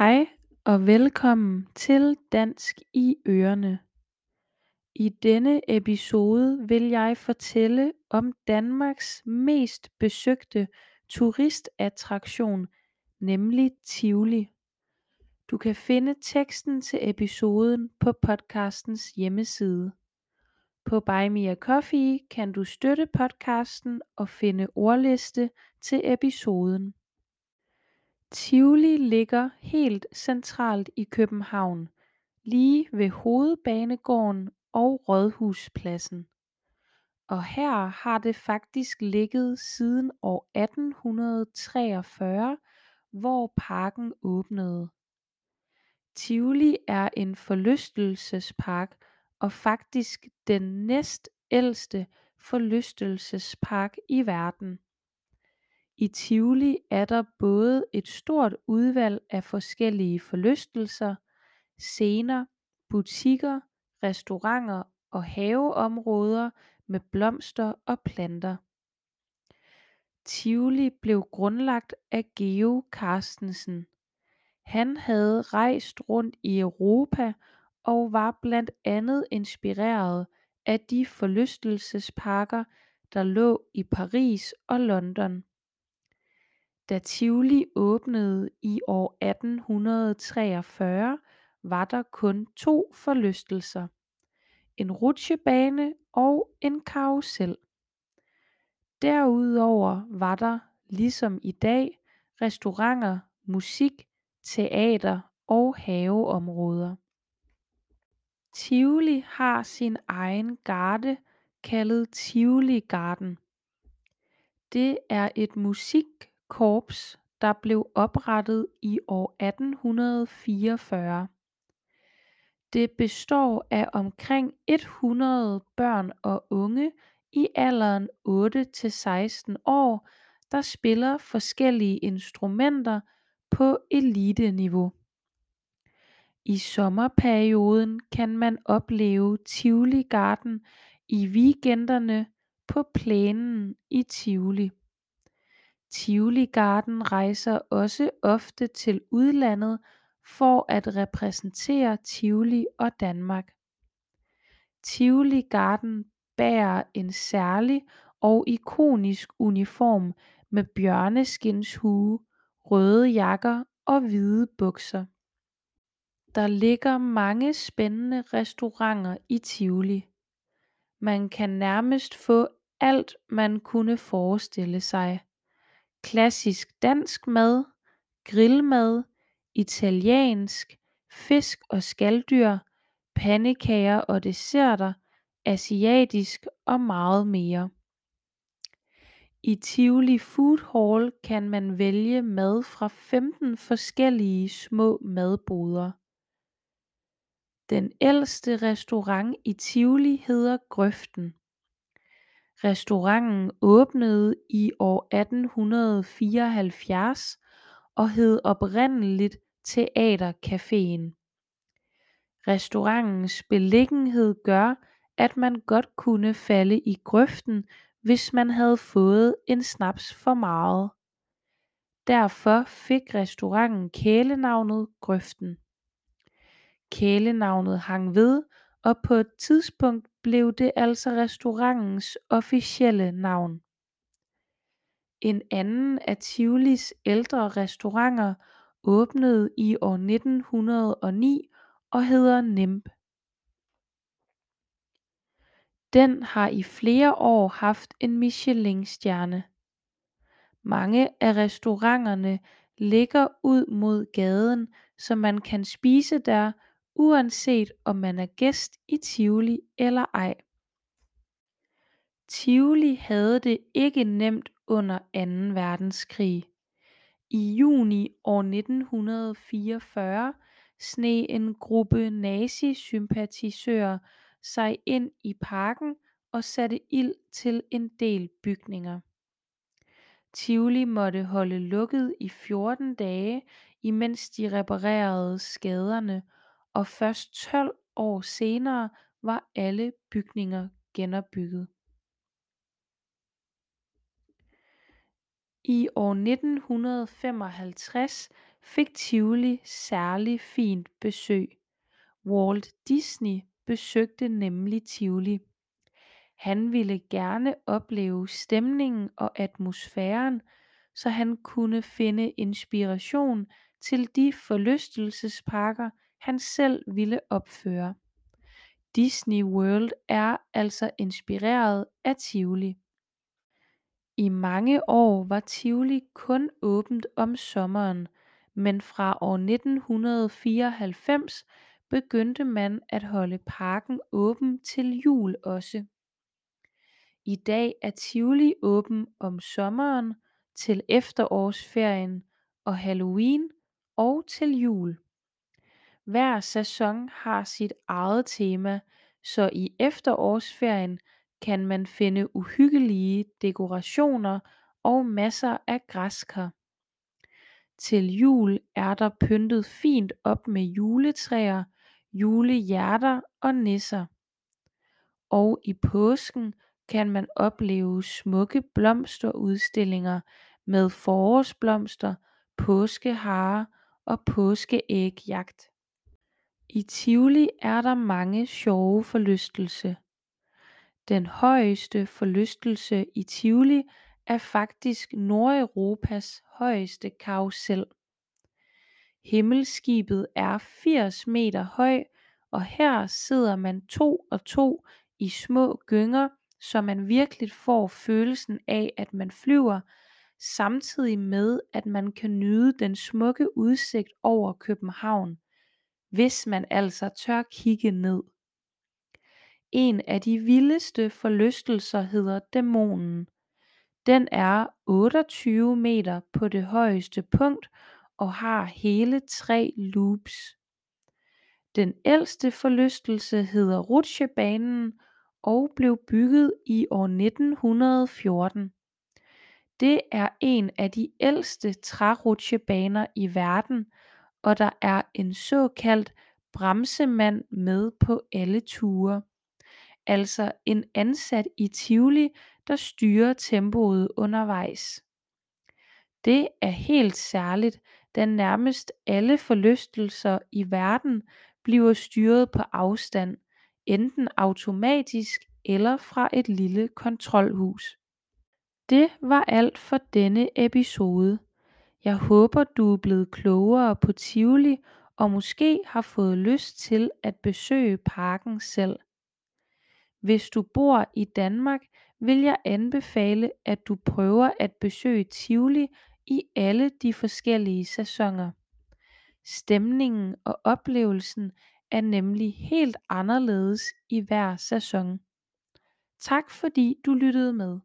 Hej og velkommen til Dansk i Ørene. I denne episode vil jeg fortælle om Danmarks mest besøgte turistattraktion, nemlig Tivoli. Du kan finde teksten til episoden på podcastens hjemmeside. På Buy Me a Coffee kan du støtte podcasten og finde ordliste til episoden. Tivoli ligger helt centralt i København, lige ved Hovedbanegården og Rådhuspladsen. Og her har det faktisk ligget siden år 1843, hvor parken åbnede. Tivoli er en forlystelsespark og faktisk den næstældste forlystelsespark i verden. I Tivoli er der både et stort udvalg af forskellige forlystelser, scener, butikker, restauranter og haveområder med blomster og planter. Tivoli blev grundlagt af Georg Carstensen. Han havde rejst rundt i Europa og var blandt andet inspireret af de forlystelsesparker, der lå i Paris og London. Da Tivoli åbnede i år 1843 var der kun to forlystelser, en rutsjebane og en karrusel. Derudover var der, ligesom i dag, restauranter, musik, teater og haveområder. Tivoli har sin egen garde kaldet Tivoli Garden. Det er et musik korps der blev oprettet i år 1844. Det består af omkring 100 børn og unge i alderen 8 til 16 år, der spiller forskellige instrumenter på eliteniveau. I sommerperioden kan man opleve Tivoli Garden i weekenderne på plænen i Tivoli. Tivoli Garden rejser også ofte til udlandet for at repræsentere Tivoli og Danmark. Tivoli Garden bærer en særlig og ikonisk uniform med bjørneskinshue, røde jakker og hvide bukser. Der ligger mange spændende restauranter i Tivoli. Man kan nærmest få alt man kunne forestille sig. Klassisk dansk mad, grillmad, italiensk, fisk og skaldyr, pandekager og desserter, asiatisk og meget mere. I Tivoli Food Hall kan man vælge mad fra 15 forskellige små madboder. Den ældste restaurant i Tivoli hedder Grøften. Restauranten åbnede i år 1874 og hed oprindeligt Teatercaféen. Restaurantens beliggenhed gør, at man godt kunne falde i grøften, hvis man havde fået en snaps for meget. Derfor fik restauranten kælenavnet Grøften. Kælenavnet hang ved, og på et tidspunkt blev det altså restaurantens officielle navn. En anden af Tivolis ældre restauranter åbnede i år 1909 og hedder Nimb. Den har i flere år haft en Michelin-stjerne. Mange af restauranterne ligger ud mod gaden, så man kan spise der, uanset om man er gæst i Tivoli eller ej. Tivoli havde det ikke nemt under 2. verdenskrig. I juni år 1944 sneg en gruppe nazisympatisører sig ind i parken og satte ild til en del bygninger. Tivoli måtte holde lukket i 14 dage, imens de reparerede skaderne, og først 12 år senere var alle bygninger genopbygget. I år 1955 fik Tivoli særlig fint besøg. Walt Disney besøgte nemlig Tivoli. Han ville gerne opleve stemningen og atmosfæren, så han kunne finde inspiration til de forlystelsesparker han selv ville opføre. Disney World er altså inspireret af Tivoli. I mange år var Tivoli kun åbent om sommeren, men fra år 1994 begyndte man at holde parken åben til jul også. I dag er Tivoli åben om sommeren, til efterårsferien og Halloween og til jul. Hver sæson har sit eget tema, så i efterårsferien kan man finde uhyggelige dekorationer og masser af græskar. Til jul er der pyntet fint op med juletræer, julehjerter og nisser. Og i påsken kan man opleve smukke blomsterudstillinger med forårsblomster, påskeharer og påskeægjagt. I Tivoli er der mange sjove forlystelse. Den højeste forlystelse i Tivoli er faktisk Nordeuropas højeste karrusel. Himmelskibet er 80 meter høj, og her sidder man to og to i små gynger, så man virkelig får følelsen af, at man flyver, samtidig med at man kan nyde den smukke udsigt over København, hvis man altså tør kigge ned. En af de vildeste forlystelser hedder Dæmonen. Den er 28 meter på det højeste punkt og har hele tre loops. Den ældste forlystelse hedder Rutsjebanen og blev bygget i år 1914. Det er en af de ældste trærutsjebaner i verden, og der er en såkaldt bremsemand med på alle ture. Altså en ansat i Tivoli, der styrer tempoet undervejs. Det er helt særligt, da nærmest alle forlystelser i verden bliver styret på afstand, enten automatisk eller fra et lille kontrolhus. Det var alt for denne episode. Jeg håber du er blevet klogere på Tivoli og måske har fået lyst til at besøge parken selv. Hvis du bor i Danmark, vil jeg anbefale at du prøver at besøge Tivoli i alle de forskellige sæsoner. Stemningen og oplevelsen er nemlig helt anderledes i hver sæson. Tak fordi du lyttede med.